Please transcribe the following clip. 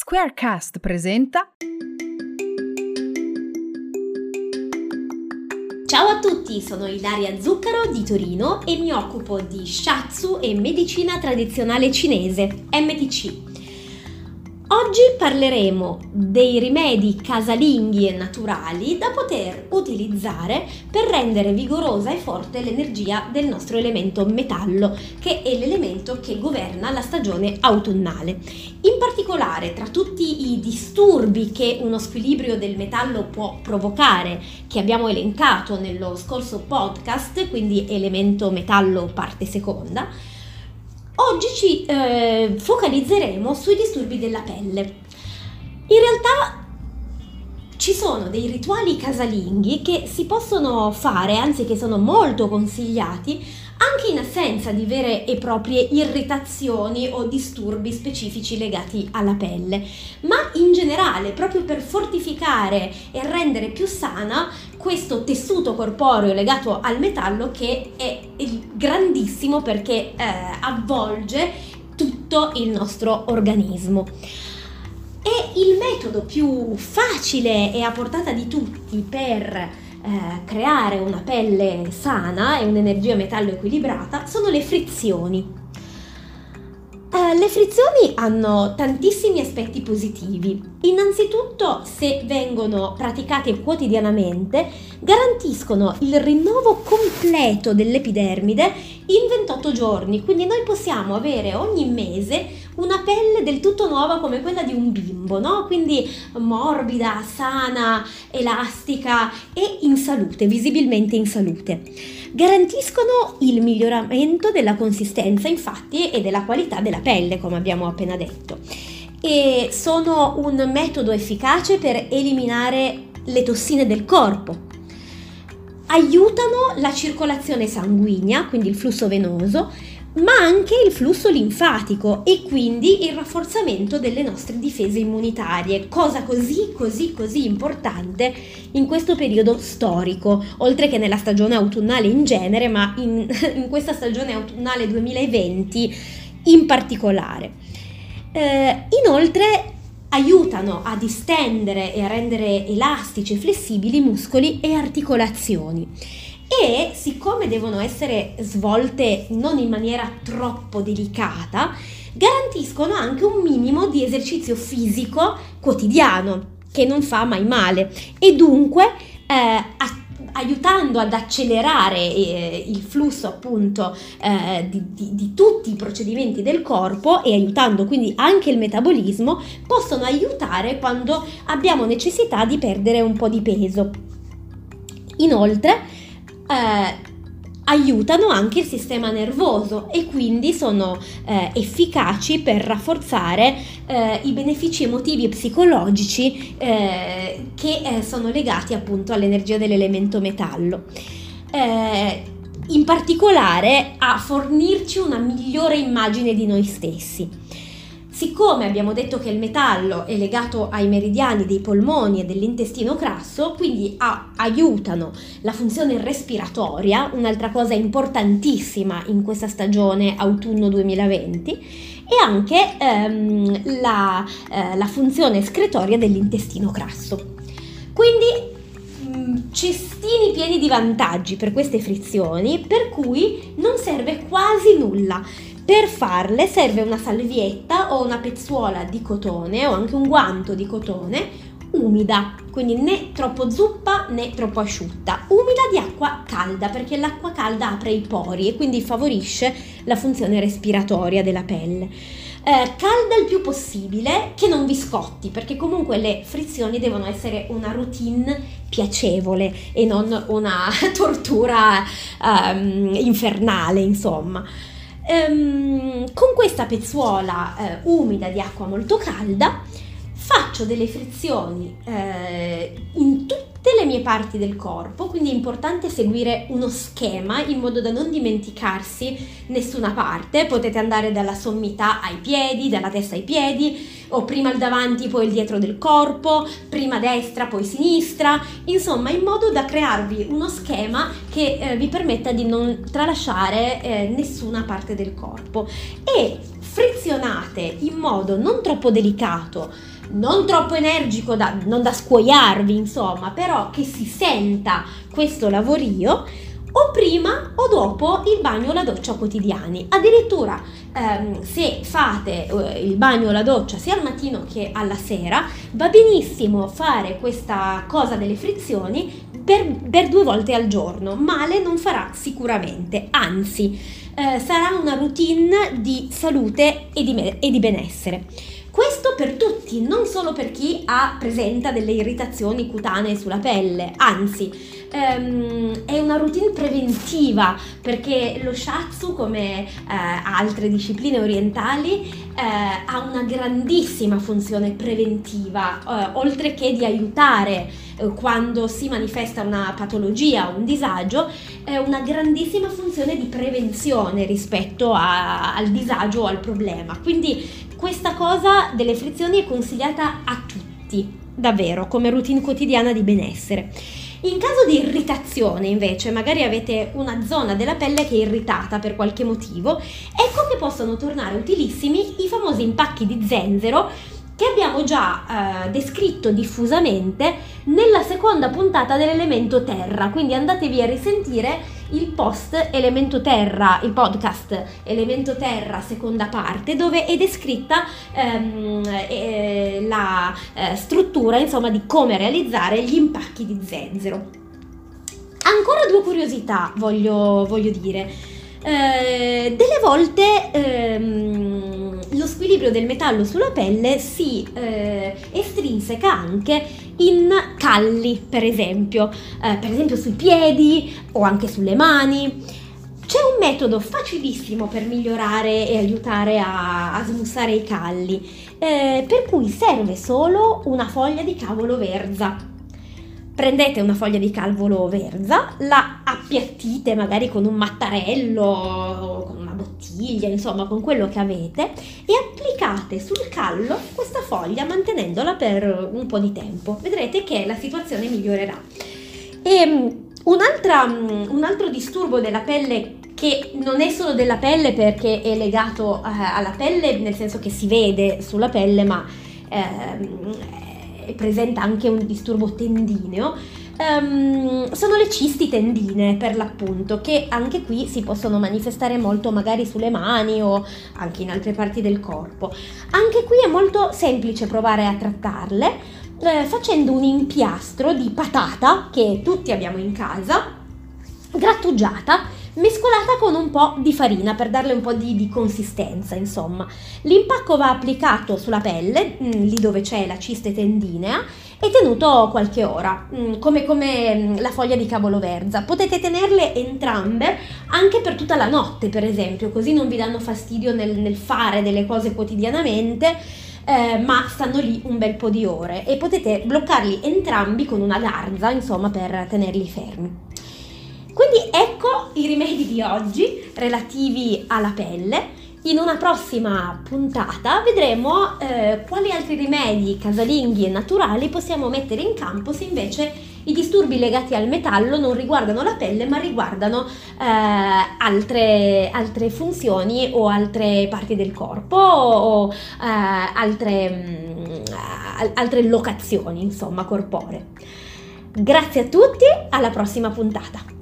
Squarecast presenta Ciao a tutti, sono Ilaria Zuccaro di Torino e mi occupo di shiatsu e medicina tradizionale cinese, MTC. Oggi parleremo dei rimedi casalinghi e naturali da poter utilizzare per rendere vigorosa e forte l'energia del nostro elemento metallo, che è l'elemento che governa la stagione autunnale. In particolare, tra tutti i disturbi che uno squilibrio del metallo può provocare, che abbiamo elencato nello scorso podcast, quindi elemento metallo parte seconda, Oggi ci eh, focalizzeremo sui disturbi della pelle. In realtà ci sono dei rituali casalinghi che si possono fare, anzi che sono molto consigliati, anche in assenza di vere e proprie irritazioni o disturbi specifici legati alla pelle, ma in generale, proprio per fortificare e rendere più sana questo tessuto corporeo legato al metallo che è grandissimo perché eh, avvolge tutto il nostro organismo. E il metodo più facile e a portata di tutti per eh, creare una pelle sana e un'energia metallo equilibrata sono le frizioni. Uh, le frizioni hanno tantissimi aspetti positivi. Innanzitutto, se vengono praticate quotidianamente, garantiscono il rinnovo completo dell'epidermide in 28 giorni, quindi noi possiamo avere ogni mese una pelle del tutto nuova come quella di un bimbo, no? Quindi morbida, sana, elastica e in salute, visibilmente in salute. Garantiscono il miglioramento della consistenza, infatti, e della qualità della pelle, come abbiamo appena detto. E sono un metodo efficace per eliminare le tossine del corpo, aiutano la circolazione sanguigna, quindi il flusso venoso, ma anche il flusso linfatico e quindi il rafforzamento delle nostre difese immunitarie, cosa così così così importante in questo periodo storico, oltre che nella stagione autunnale in genere, ma in, in questa stagione autunnale 2020 in particolare. Eh, inoltre aiutano a distendere e a rendere elastici e flessibili muscoli e articolazioni e siccome devono essere svolte non in maniera troppo delicata, garantiscono anche un minimo di esercizio fisico quotidiano che non fa mai male e dunque eh, a, aiutando ad accelerare eh, il flusso appunto eh, di, di, di tutti i procedimenti del corpo e aiutando quindi anche il metabolismo possono aiutare quando abbiamo necessità di perdere un po' di peso. Inoltre eh, aiutano anche il sistema nervoso e quindi sono eh, efficaci per rafforzare eh, i benefici emotivi e psicologici eh, che eh, sono legati appunto all'energia dell'elemento metallo. Eh, in particolare a fornirci una migliore immagine di noi stessi. Siccome abbiamo detto che il metallo è legato ai meridiani dei polmoni e dell'intestino grasso, quindi a, aiutano la funzione respiratoria, un'altra cosa importantissima in questa stagione autunno 2020, e anche ehm, la, eh, la funzione escretoria dell'intestino grasso. Quindi mm, cestini pieni di vantaggi per queste frizioni, per cui non serve quasi nulla. Per farle serve una salvietta o una pezzuola di cotone o anche un guanto di cotone umida, quindi né troppo zuppa né troppo asciutta, umida di acqua calda perché l'acqua calda apre i pori e quindi favorisce la funzione respiratoria della pelle. Eh, calda il più possibile, che non vi scotti, perché comunque le frizioni devono essere una routine piacevole e non una tortura um, infernale, insomma. Ehm, con questa pezzuola eh, umida di acqua molto calda faccio delle frizioni eh, in mie parti del corpo, quindi è importante seguire uno schema in modo da non dimenticarsi nessuna parte. Potete andare dalla sommità ai piedi, dalla testa ai piedi, o prima il davanti, poi il dietro del corpo, prima destra, poi sinistra, insomma, in modo da crearvi uno schema che eh, vi permetta di non tralasciare eh, nessuna parte del corpo. E frizionate in modo non troppo delicato, non troppo energico, da, non da scuoiarvi, insomma, però che si senta questo lavorio o prima o dopo il bagno o la doccia quotidiani. Addirittura ehm, se fate eh, il bagno o la doccia sia al mattino che alla sera, va benissimo fare questa cosa delle frizioni per, per due volte al giorno. Male non farà sicuramente, anzi eh, sarà una routine di salute e di, e di benessere. Per tutti, non solo per chi ha, presenta delle irritazioni cutanee sulla pelle, anzi ehm, è una routine preventiva perché lo shatsu come eh, altre discipline orientali eh, ha una grandissima funzione preventiva, eh, oltre che di aiutare eh, quando si manifesta una patologia, un disagio, è una grandissima funzione di prevenzione rispetto a, al disagio o al problema. Quindi questa cosa delle frizioni è consigliata a tutti, davvero, come routine quotidiana di benessere. In caso di irritazione, invece, magari avete una zona della pelle che è irritata per qualche motivo, ecco che possono tornare utilissimi i famosi impacchi di zenzero che abbiamo già eh, descritto diffusamente nella seconda puntata dell'elemento terra, quindi andatevi a risentire il post Elemento Terra, il podcast Elemento Terra seconda parte, dove è descritta ehm, eh, la eh, struttura insomma di come realizzare gli impacchi di zenzero. Ancora due curiosità voglio, voglio dire. Eh, delle volte ehm, lo squilibrio del metallo sulla pelle si eh, estrinseca anche in calli, per esempio, eh, per esempio sui piedi o anche sulle mani. C'è un metodo facilissimo per migliorare e aiutare a, a smussare i calli, eh, per cui serve solo una foglia di cavolo verza prendete una foglia di calvolo verza, la appiattite magari con un mattarello o con una bottiglia, insomma con quello che avete e applicate sul callo foglia mantenendola per un po' di tempo. Vedrete che la situazione migliorerà. E mm, mm, un altro disturbo della pelle che non è solo della pelle perché è legato eh, alla pelle, nel senso che si vede sulla pelle, ma eh, presenta anche un disturbo tendineo, um, sono le cisti tendine per l'appunto, che anche qui si possono manifestare molto magari sulle mani o anche in altre parti del corpo. Anche qui è molto semplice provare a trattarle eh, facendo un impiastro di patata che tutti abbiamo in casa, grattugiata mescolata con un po' di farina per darle un po' di, di consistenza, insomma. L'impacco va applicato sulla pelle, mm, lì dove c'è la ciste tendinea, e tenuto qualche ora, mm, come, come mm, la foglia di cavolo verza. Potete tenerle entrambe anche per tutta la notte, per esempio, così non vi danno fastidio nel, nel fare delle cose quotidianamente. Eh, ma stanno lì un bel po' di ore e potete bloccarli entrambi con una garza, insomma, per tenerli fermi. Quindi ecco i rimedi di oggi relativi alla pelle. In una prossima puntata vedremo eh, quali altri rimedi casalinghi e naturali possiamo mettere in campo se invece i disturbi legati al metallo non riguardano la pelle ma riguardano eh, altre, altre, funzioni o altre parti del corpo o eh, altre, mh, mm, altre locazioni insomma corporee. Grazie a tutti, alla prossima puntata.